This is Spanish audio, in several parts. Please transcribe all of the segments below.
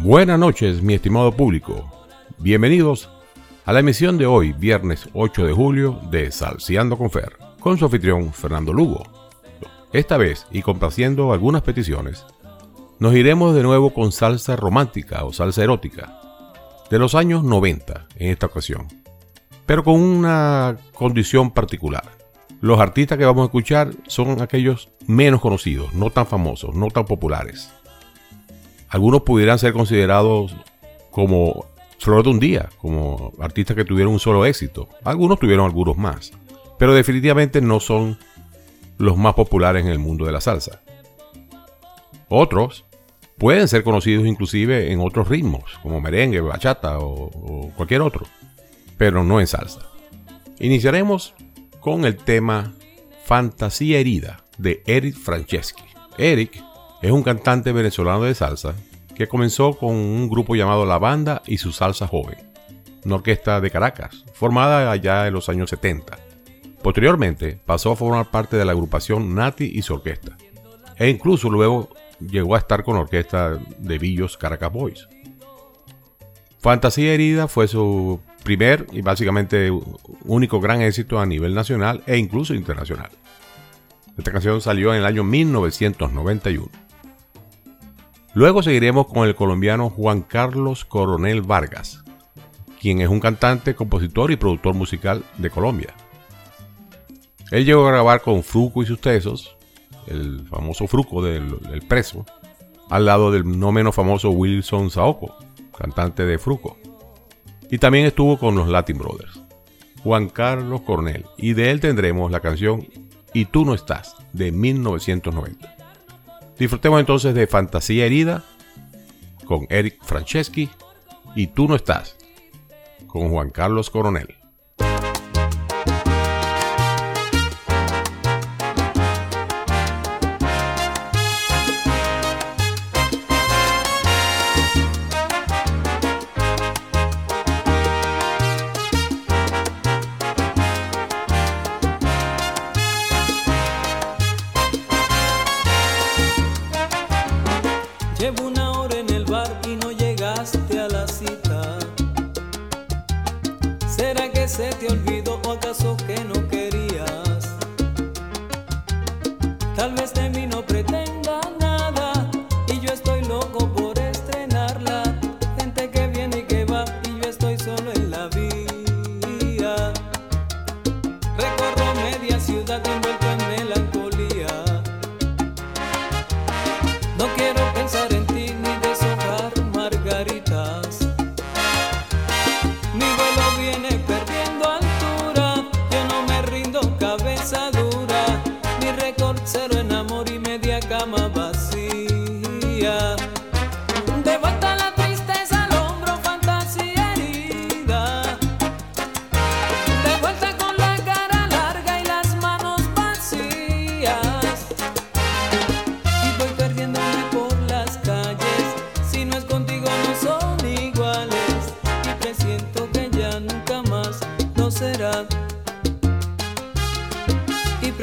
Buenas noches, mi estimado público. Bienvenidos a la emisión de hoy, viernes 8 de julio, de Salseando con Fer, con su anfitrión Fernando Lugo. Esta vez, y complaciendo algunas peticiones, nos iremos de nuevo con salsa romántica o salsa erótica, de los años 90 en esta ocasión, pero con una condición particular. Los artistas que vamos a escuchar son aquellos menos conocidos, no tan famosos, no tan populares. Algunos pudieran ser considerados como flor de un día, como artistas que tuvieron un solo éxito. Algunos tuvieron algunos más, pero definitivamente no son los más populares en el mundo de la salsa. Otros pueden ser conocidos inclusive en otros ritmos, como merengue, bachata o, o cualquier otro, pero no en salsa. Iniciaremos con el tema Fantasía Herida de Eric Franceschi. Eric es un cantante venezolano de salsa que comenzó con un grupo llamado La Banda y su Salsa Joven, una orquesta de Caracas, formada allá en los años 70. Posteriormente pasó a formar parte de la agrupación Nati y su orquesta, e incluso luego llegó a estar con la orquesta de Villos Caracas Boys. Fantasía Herida fue su primer y básicamente único gran éxito a nivel nacional e incluso internacional. Esta canción salió en el año 1991. Luego seguiremos con el colombiano Juan Carlos Coronel Vargas, quien es un cantante, compositor y productor musical de Colombia. Él llegó a grabar con Fruco y sus tesos, el famoso Fruco del, preso, al lado del no menos famoso Wilson Saoko, cantante de Fruco. Y también estuvo con los Latin Brothers, Juan Carlos Coronel, y de él tendremos la canción Y tú no estás, de 1990. Disfrutemos entonces de Fantasía Herida con Eric Franceschi y Tú no estás con Juan Carlos Coronel.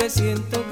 Perdiendo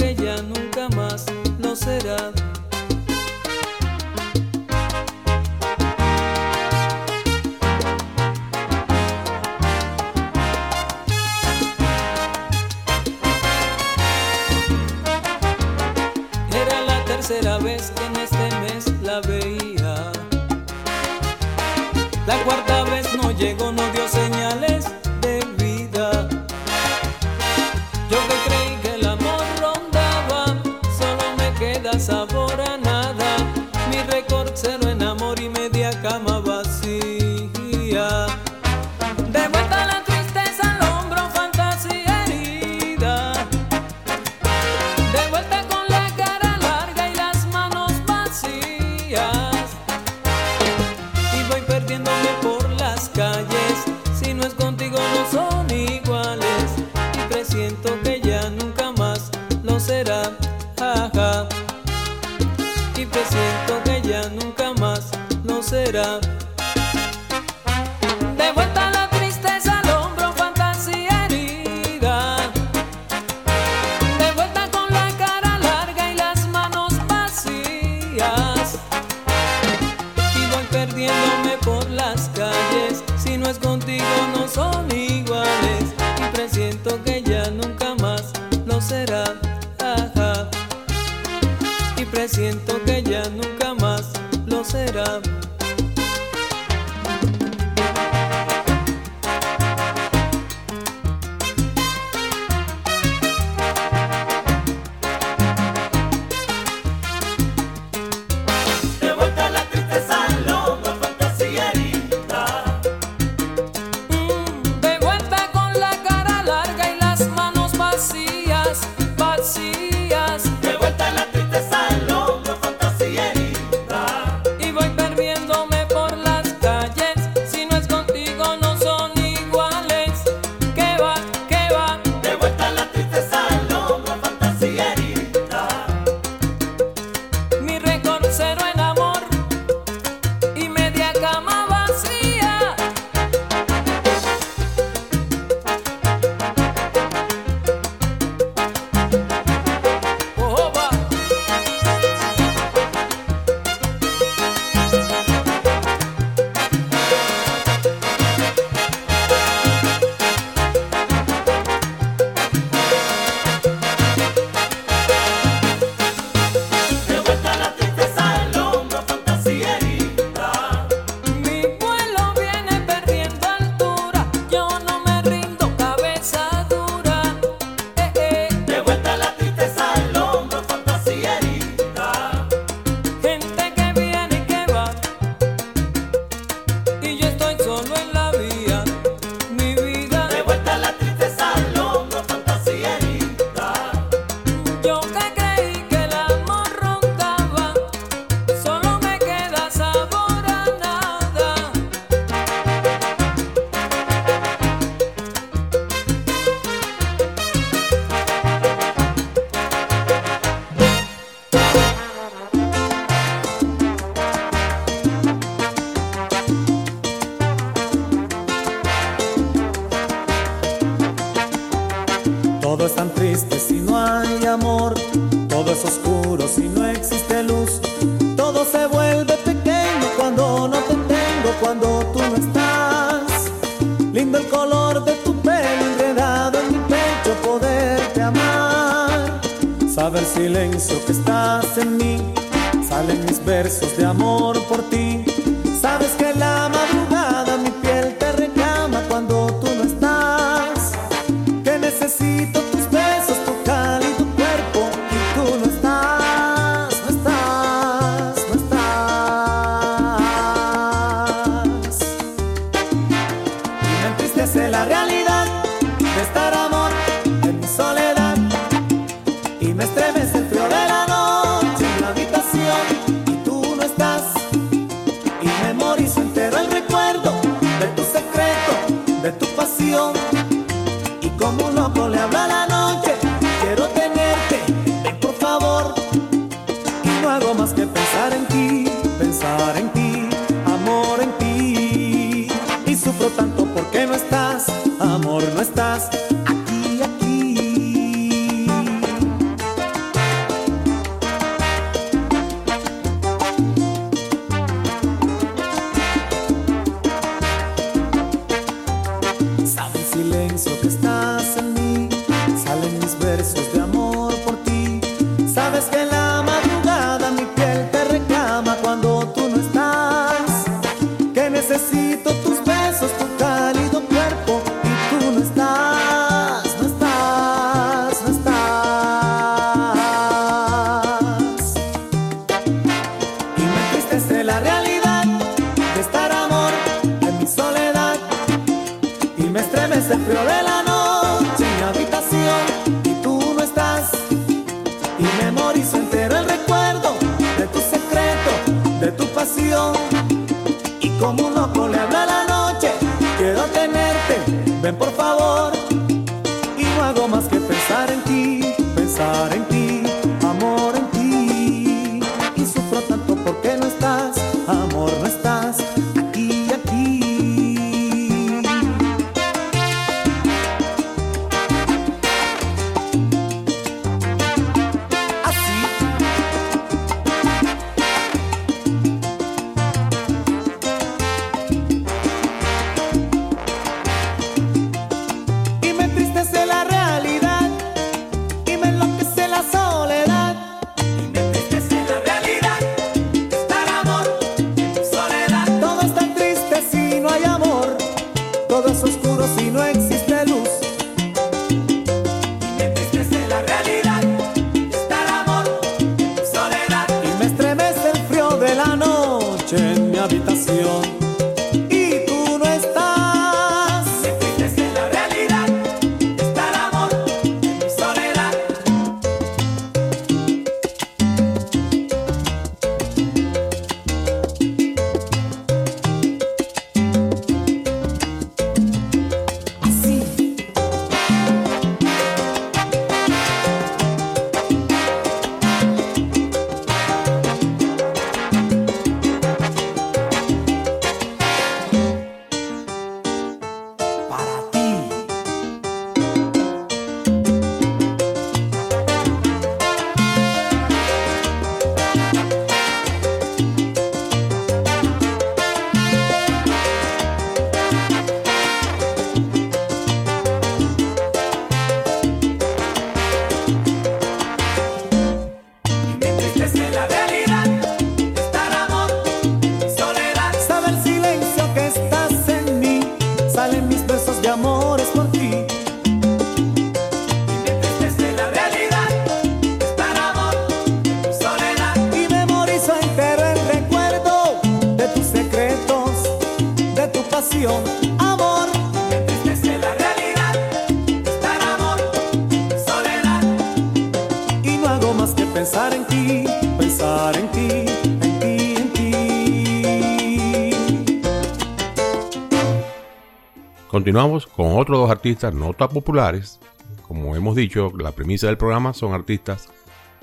Continuamos con otros dos artistas no tan populares. Como hemos dicho, la premisa del programa son artistas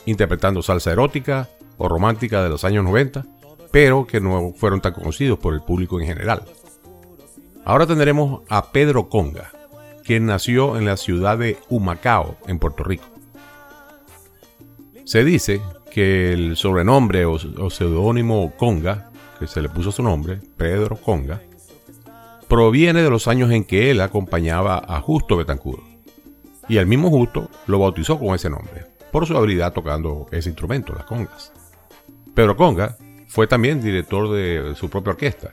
interpretando salsa erótica o romántica de los años 90, pero que no fueron tan conocidos por el público en general. Ahora tendremos a Pedro Conga, quien nació en la ciudad de Humacao, en Puerto Rico. Se dice que el sobrenombre o, o seudónimo Conga, que se le puso su nombre, Pedro Conga, proviene de los años en que él acompañaba a Justo Betancourt. Y el mismo Justo lo bautizó con ese nombre, por su habilidad tocando ese instrumento, las congas. Pedro Conga fue también director de su propia orquesta.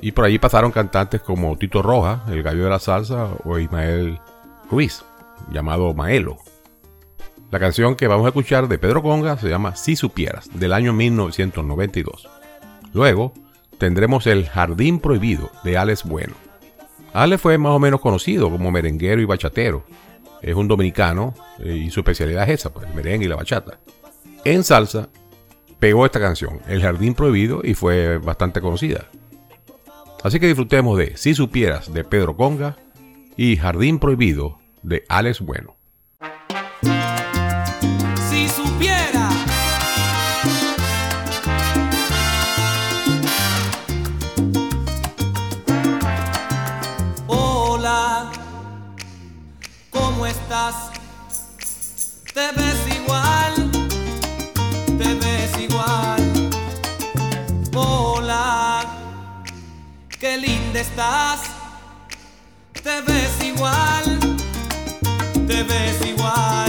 Y por allí pasaron cantantes como Tito Roja, el gallo de la salsa, o Ismael Ruiz, llamado Maelo. La canción que vamos a escuchar de Pedro Conga se llama Si Supieras, del año 1992. Luego tendremos El Jardín Prohibido, de Alex Bueno. Alex fue más o menos conocido como merenguero y bachatero. Es un dominicano eh, y su especialidad es esa, pues, el merengue y la bachata. En salsa pegó esta canción, El Jardín Prohibido, y fue bastante conocida. Así que disfrutemos de Si Supieras de Pedro Conga y Jardín Prohibido de Alex Bueno. Estás. Te ves igual, te ves igual.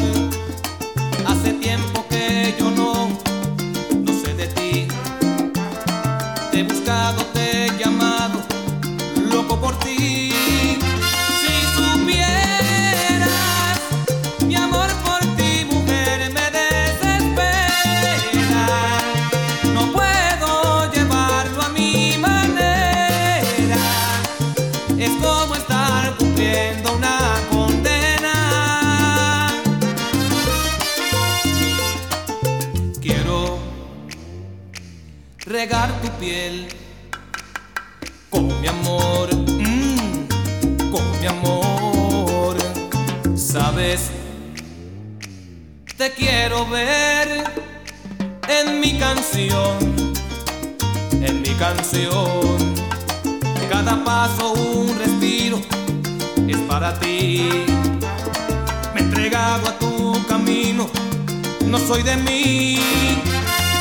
Con mi amor, mm, con mi amor. Sabes, te quiero ver en mi canción, en mi canción. Cada paso un respiro es para ti. Me he entregado a tu camino, no soy de mí.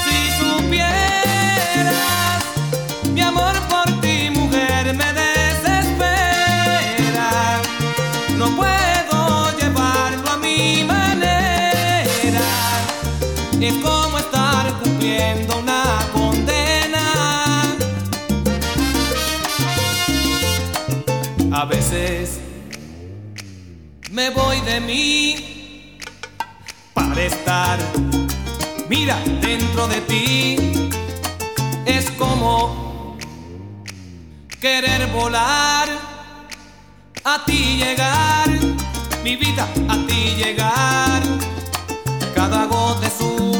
Si supieras, mi amor por ti, mujer, me desespera. No puedo llevarlo a mi manera. Es como estar cumpliendo una condena. A veces me voy de mí para estar, mira, dentro de ti. Es como querer volar, a ti llegar, mi vida, a ti llegar. Cada gota es una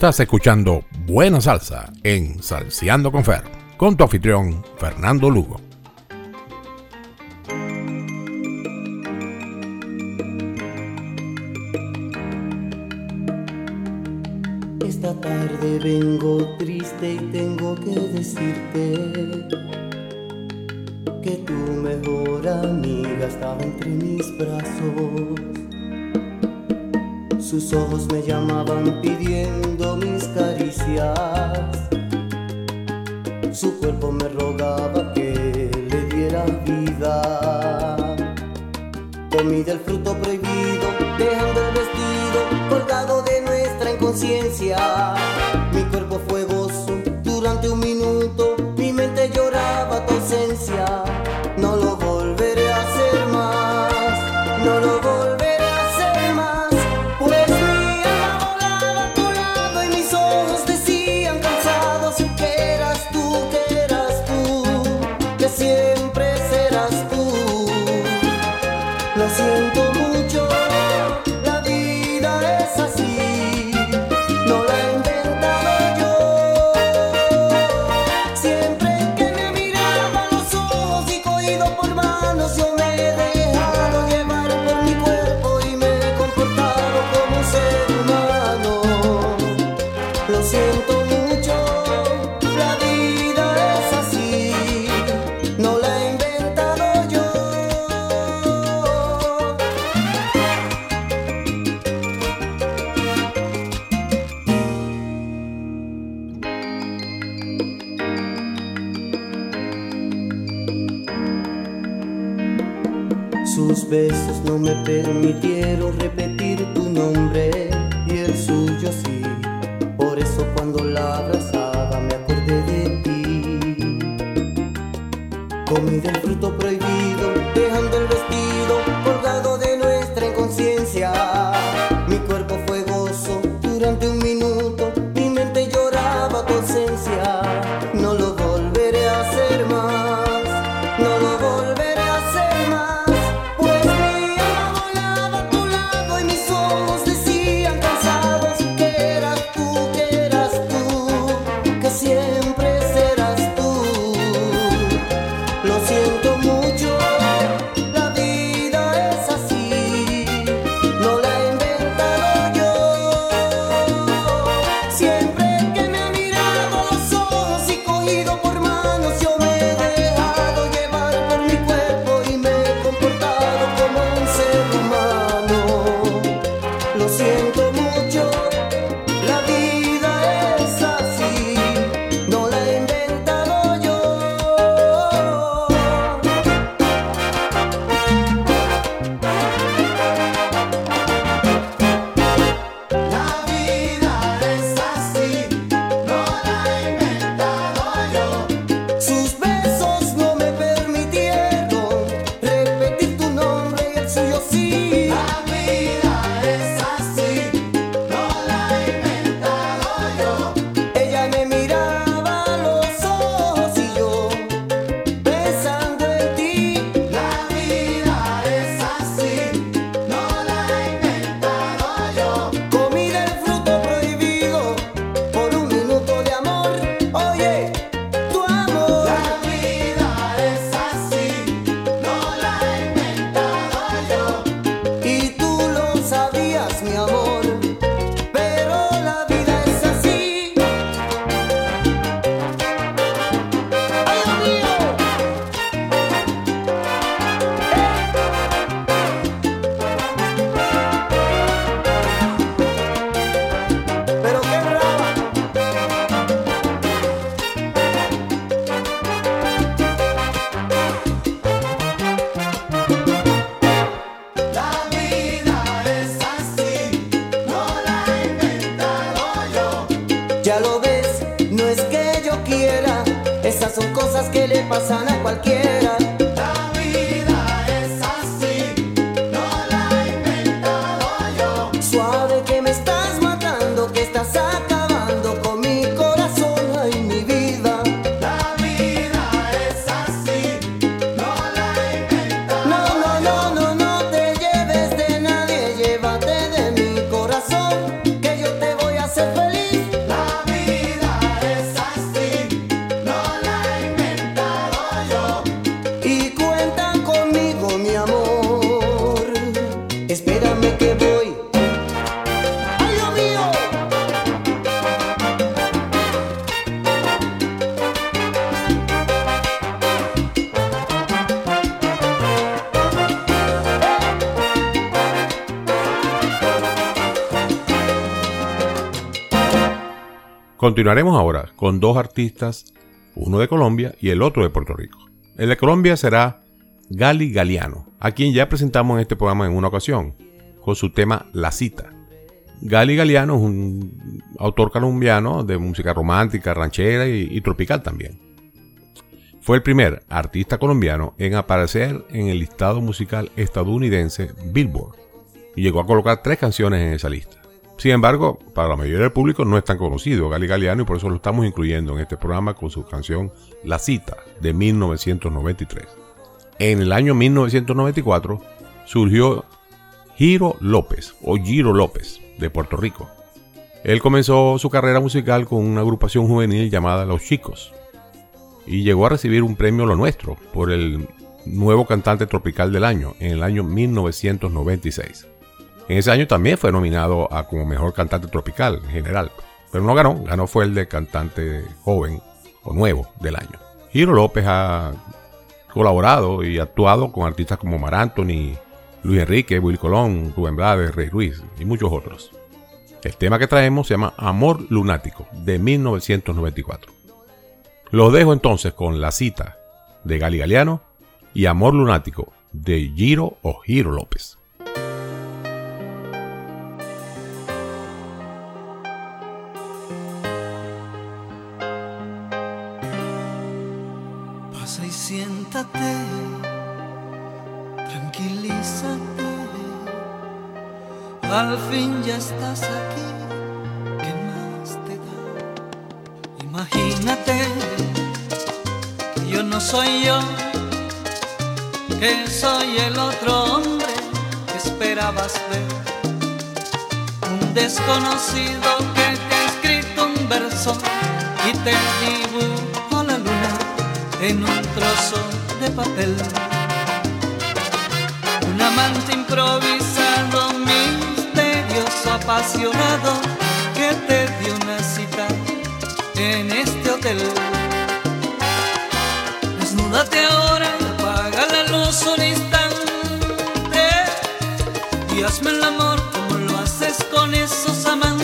Estás escuchando Buena Salsa en Salseando con Fer, con tu anfitrión Fernando Lugo. bit of. Le pasan a cualquiera. Continuaremos ahora con dos artistas, uno de Colombia y el otro de Puerto Rico. El de Colombia será Gali Galeano, a quien ya presentamos en este programa en una ocasión, con su tema La Cita. Gali Galeano es un autor colombiano de música romántica, ranchera y, y tropical también. Fue el primer artista colombiano en aparecer en el listado musical estadounidense Billboard y llegó a colocar tres canciones en esa lista. Sin embargo, para la mayoría del público no es tan conocido Gali Galeano y por eso lo estamos incluyendo en este programa con su canción La Cita de 1993. En el año 1994 surgió Giro López o Giro López de Puerto Rico. Él comenzó su carrera musical con una agrupación juvenil llamada Los Chicos y llegó a recibir un premio Lo Nuestro por el nuevo cantante tropical del año en el año 1996. En ese año también fue nominado a como mejor cantante tropical en general, pero no ganó, ganó fue el de cantante joven o nuevo del año. Giro López ha colaborado y actuado con artistas como Mar Anthony, Luis Enrique, Will Colón, Rubén Blades, Rey Ruiz y muchos otros. El tema que traemos se llama Amor Lunático de 1994. Los dejo entonces con la cita de Gali Galeano y Amor Lunático de Giro o Giro López. Al fin ya estás aquí, ¿qué más te da? Imagínate que yo no soy yo, que soy el otro hombre que esperabas ver. Un desconocido que te ha escrito un verso y te dibujó la luna en un trozo de papel. Un amante improvisado, apasionado, que te dio una cita en este hotel. Desnúdate ahora, apaga la luz un instante y hazme el amor como lo haces con esos amantes.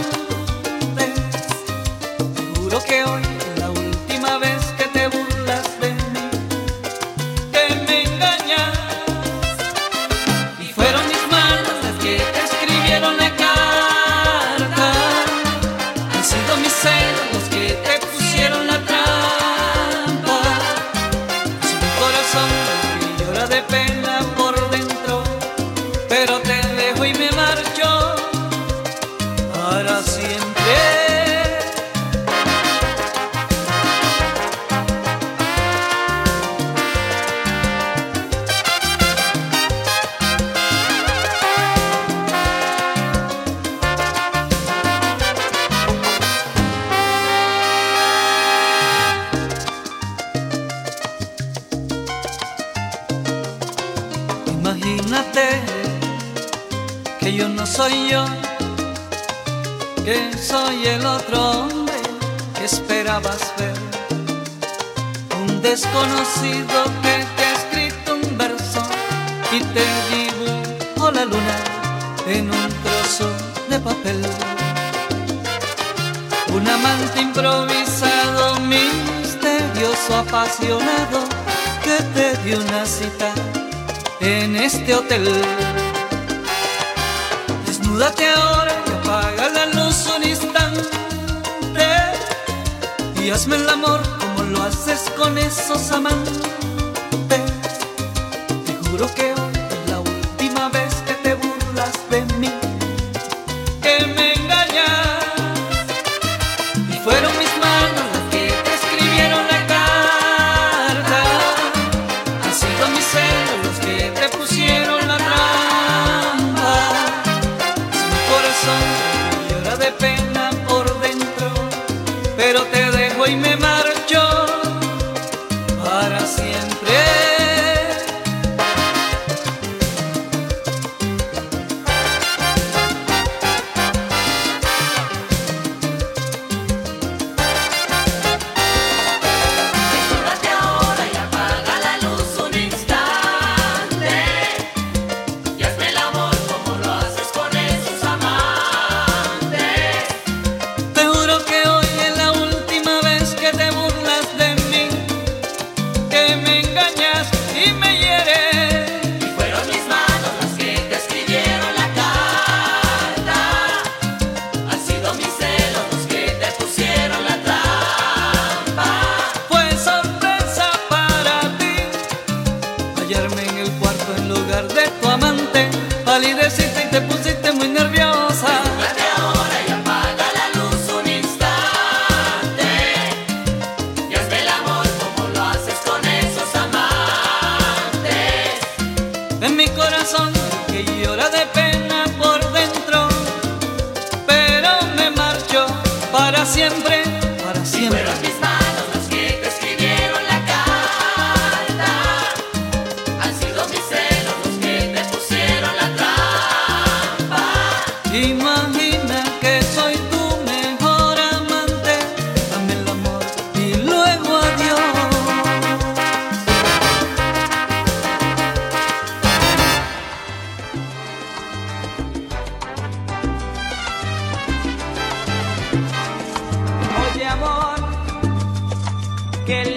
que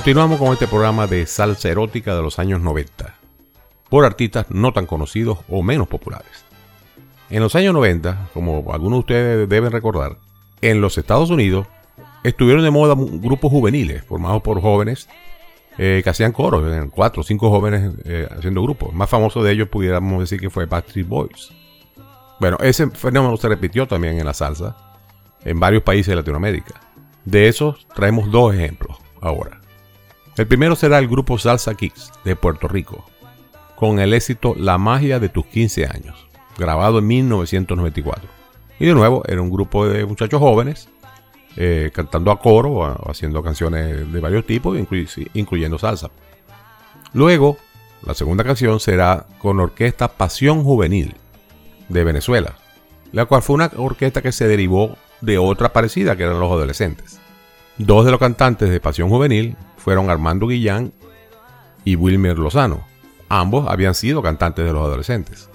Continuamos con este programa de salsa erótica de los años 90, por artistas no tan conocidos o menos populares. En los años 90, como algunos de ustedes deben recordar, en los Estados Unidos estuvieron de moda grupos juveniles formados por jóvenes eh, que hacían coros, cuatro o cinco jóvenes eh, haciendo grupos. más famoso de ellos pudiéramos decir que fue Backstreet Boys. Bueno, ese fenómeno se repitió también en la salsa en varios países de Latinoamérica. De esos traemos dos ejemplos ahora. El primero será el grupo Salsa Kicks de Puerto Rico, con el éxito La magia de tus 15 años, grabado en 1994. Y de nuevo, era un grupo de muchachos jóvenes eh, cantando a coro, haciendo canciones de varios tipos, incluyendo salsa. Luego, la segunda canción será con orquesta Pasión Juvenil de Venezuela, la cual fue una orquesta que se derivó de otra parecida que eran los adolescentes. Dos de los cantantes de Pasión Juvenil fueron Armando Guillán y Wilmer Lozano. Ambos habían sido cantantes de los adolescentes.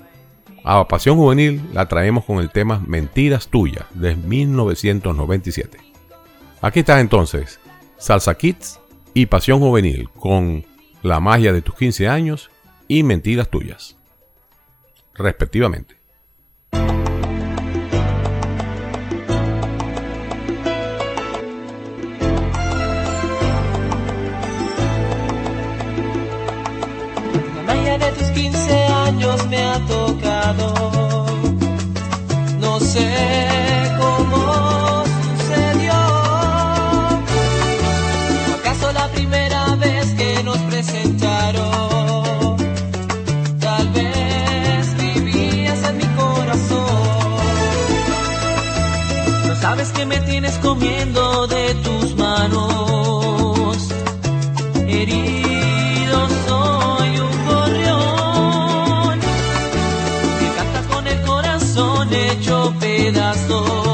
A Pasión Juvenil la traemos con el tema Mentiras Tuyas de 1997. Aquí está entonces Salsa Kids y Pasión Juvenil con La magia de tus 15 años y Mentiras Tuyas, respectivamente. Me ha tocado. No sé cómo sucedió. ¿Acaso la primera vez que nos presentaron? Tal vez vivías en mi corazón. No sabes que me tienes comiendo de tus manos. pedazo.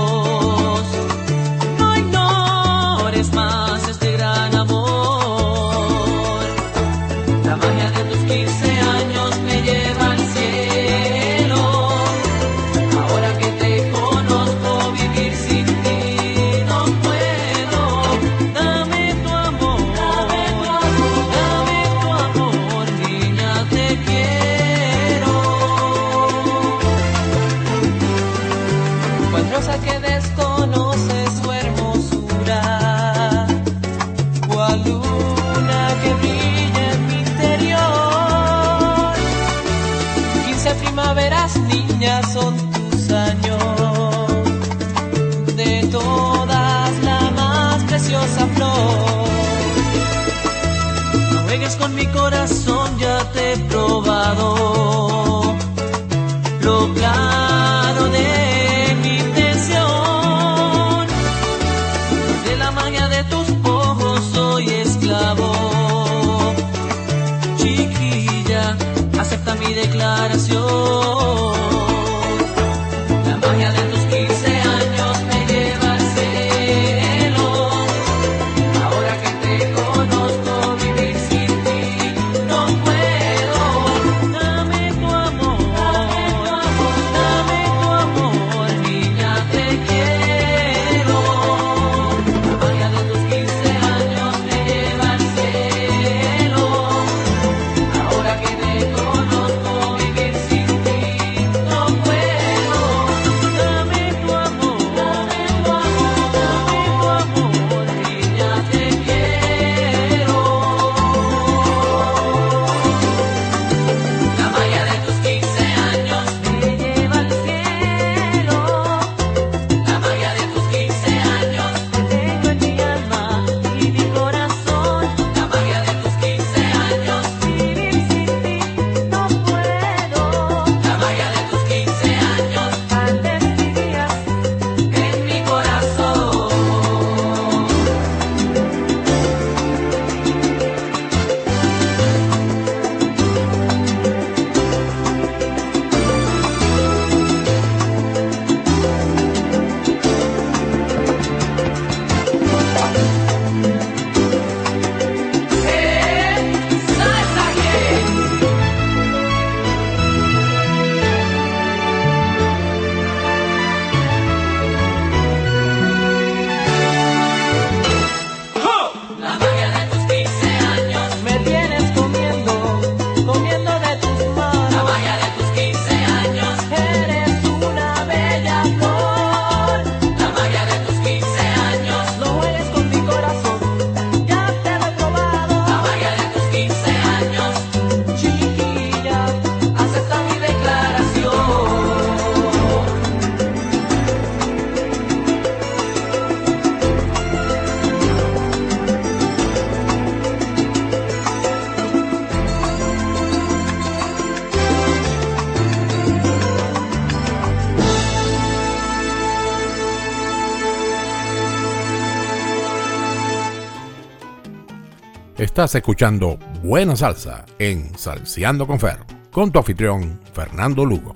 Estás escuchando Buena Salsa en Salseando con Fer, con tu anfitrión Fernando Lugo.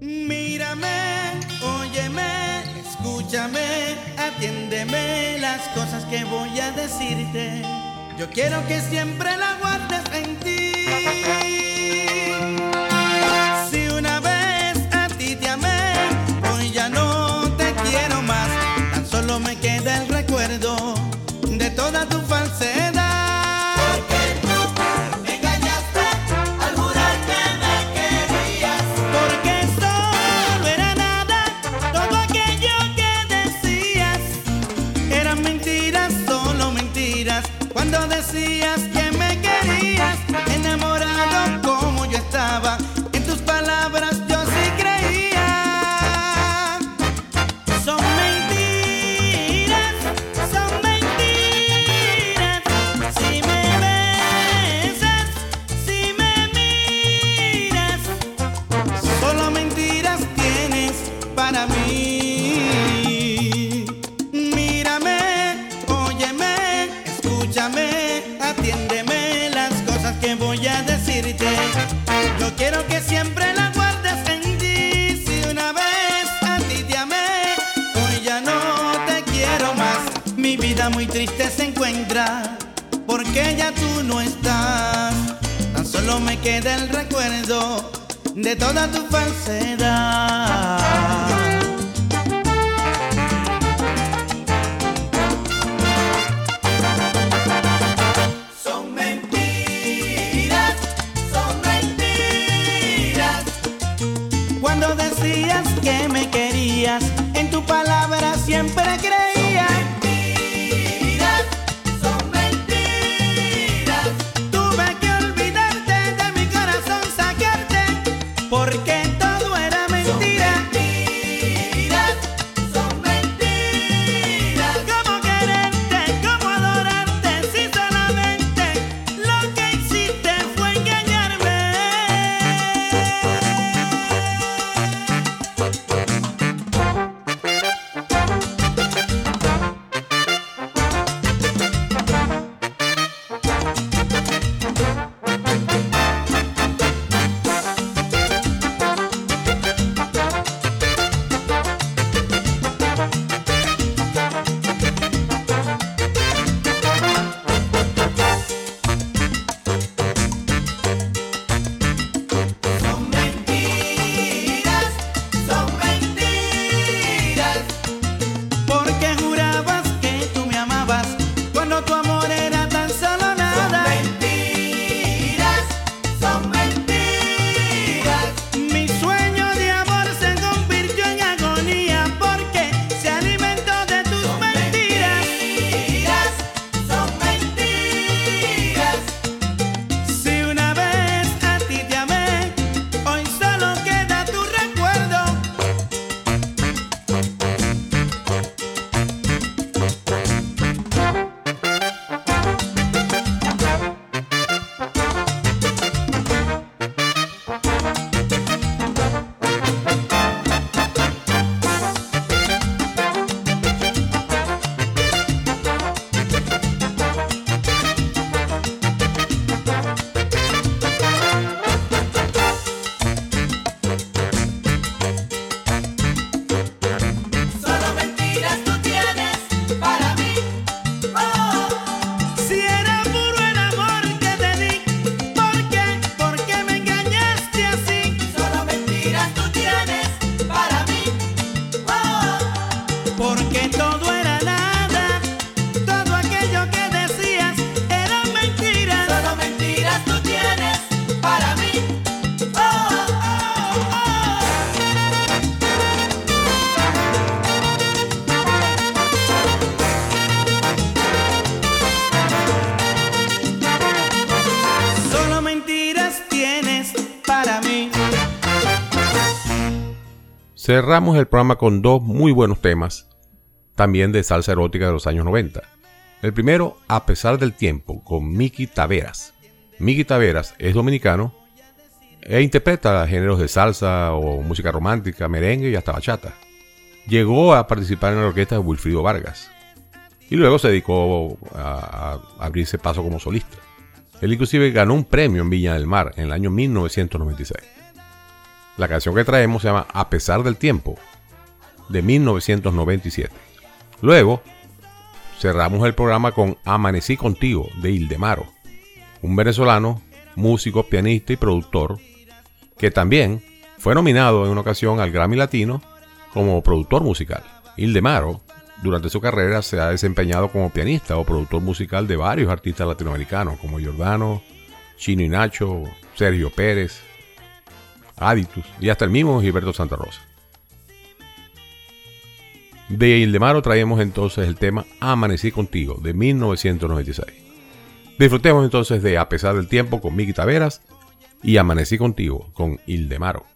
Mírame, óyeme, escúchame, atiéndeme las cosas que voy a decirte. Yo quiero que siempre la moda tu falsete de toda tu falsedad. Son mentiras, son mentiras. Cuando decías que me querías, en tu palabra siempre creí. Cerramos el programa con dos muy buenos temas, también de salsa erótica de los años 90. El primero, A pesar del tiempo, con Miki Taveras. Miki Taveras es dominicano e interpreta géneros de salsa o música romántica, merengue y hasta bachata. Llegó a participar en la orquesta de Wilfrido Vargas y luego se dedicó a, abrirse paso como solista. Él inclusive ganó un premio en Viña del Mar en el año 1996. La canción que traemos se llama A pesar del tiempo, de 1997. Luego, cerramos el programa con Amanecí contigo, de Ildemaro, un venezolano, músico, pianista y productor, que también fue nominado en una ocasión al Grammy Latino como productor musical. Ildemaro, durante su carrera, se ha desempeñado como pianista o productor musical de varios artistas latinoamericanos, como Giordano, Chino y Nacho, Sergio Pérez, Aditus y hasta el mismo Gilberto Santa Rosa. De Ildemaro traemos entonces el tema Amanecí contigo de 1996. Disfrutemos entonces de A pesar del tiempo con Miki Taveras y Amanecí contigo con Ildemaro.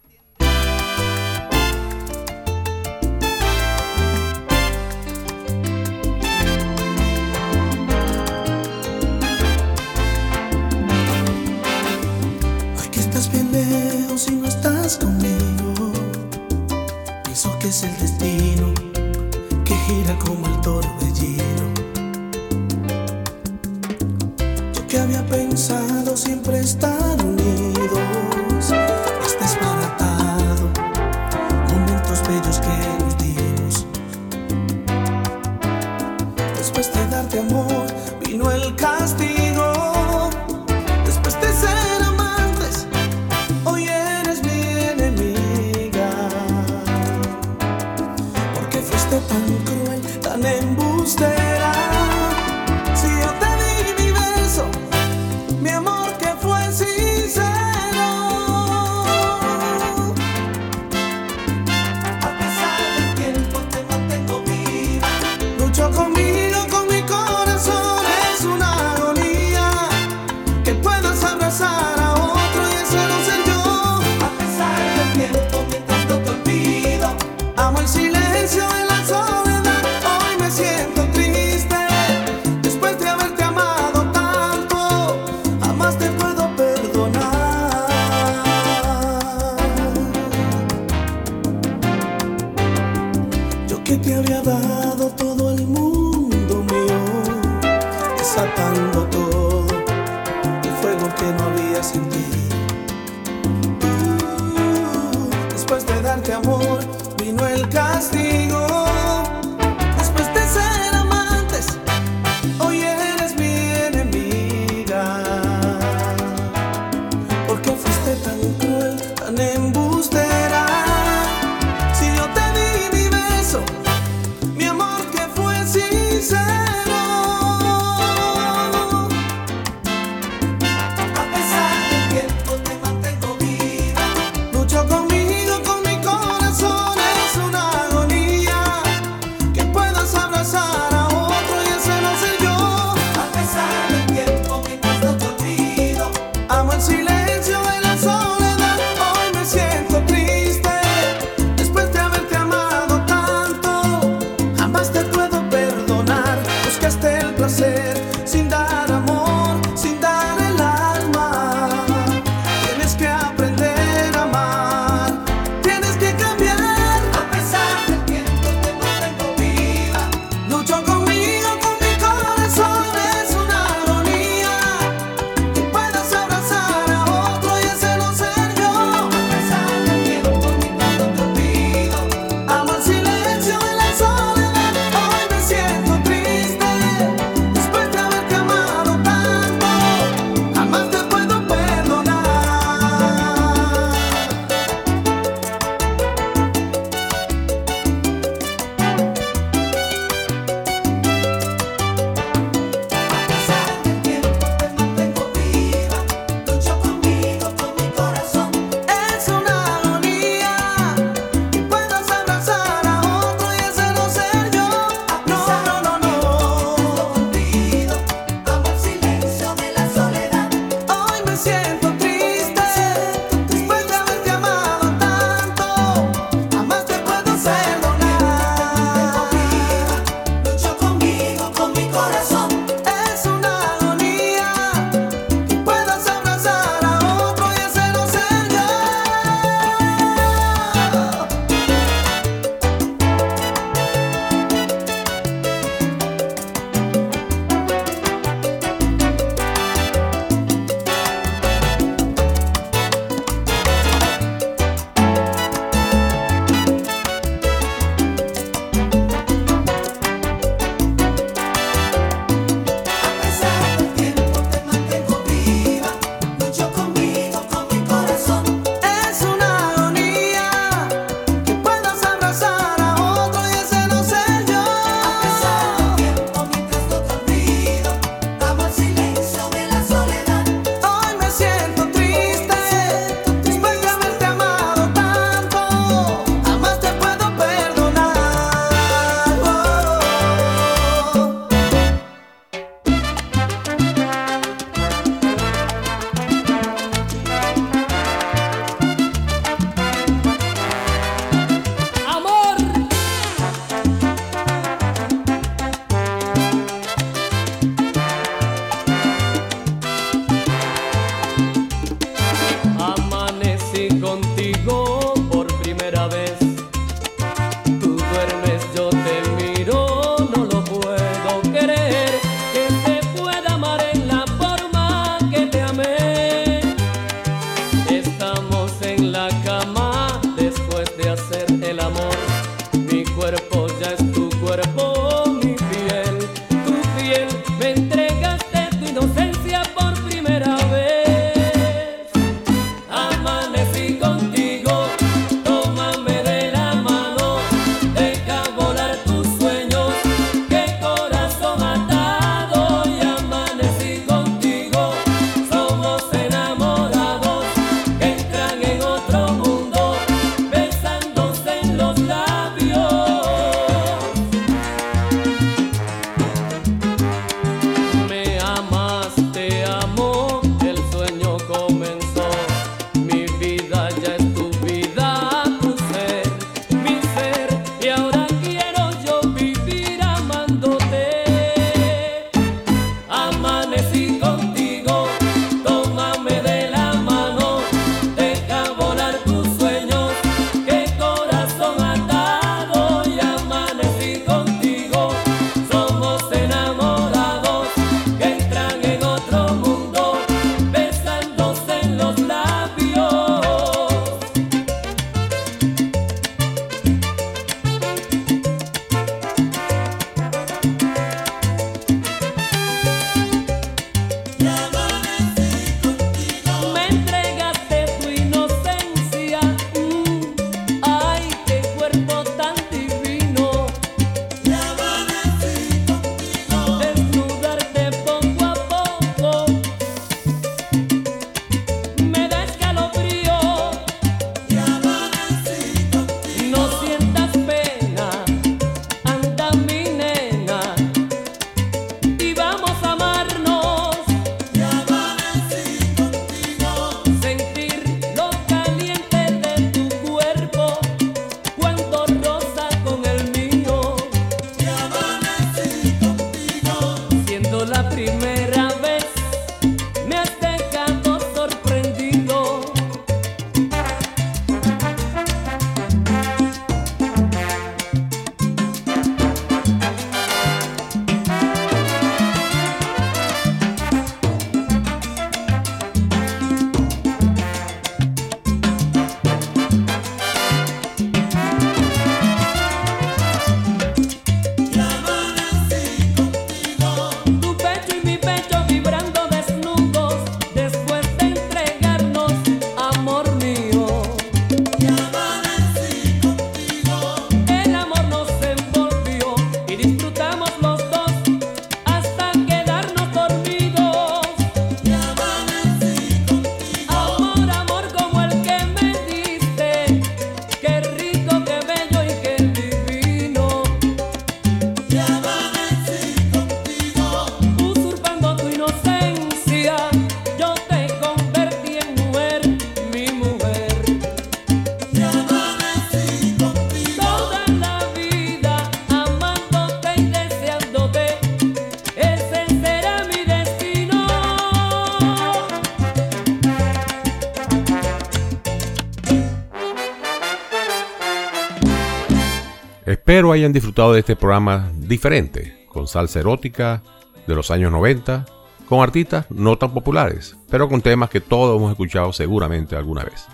Espero hayan disfrutado de este programa diferente, con salsa erótica de los años 90, con artistas no tan populares, pero con temas que todos hemos escuchado seguramente alguna vez.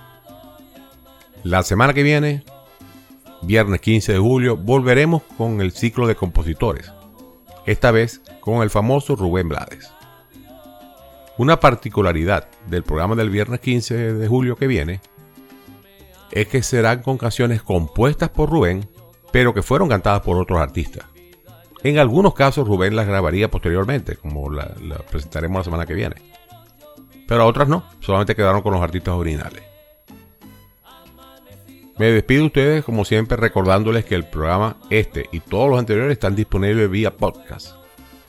La semana que viene, viernes 15 de julio, volveremos con el ciclo de compositores, esta vez con el famoso Rubén Blades. Una particularidad del programa del viernes 15 de julio que viene es que serán con canciones compuestas por Rubén, pero que fueron cantadas por otros artistas. En algunos casos Rubén las grabaría posteriormente, como la, presentaremos la semana que viene. Pero otras no, solamente quedaron con los artistas originales. Me despido de ustedes como siempre recordándoles que el programa este y todos los anteriores están disponibles vía podcast.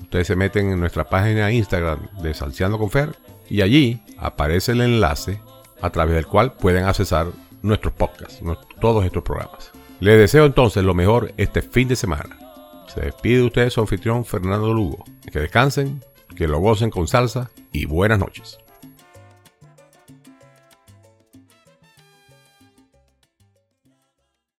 Ustedes se meten en nuestra página Instagram de Salseando con Fer y allí aparece el enlace a través del cual pueden accesar nuestros podcasts, todos estos programas. Les deseo entonces lo mejor este fin de semana. Se despide de su anfitrión Fernando Lugo. Que descansen, que lo gocen con salsa y buenas noches.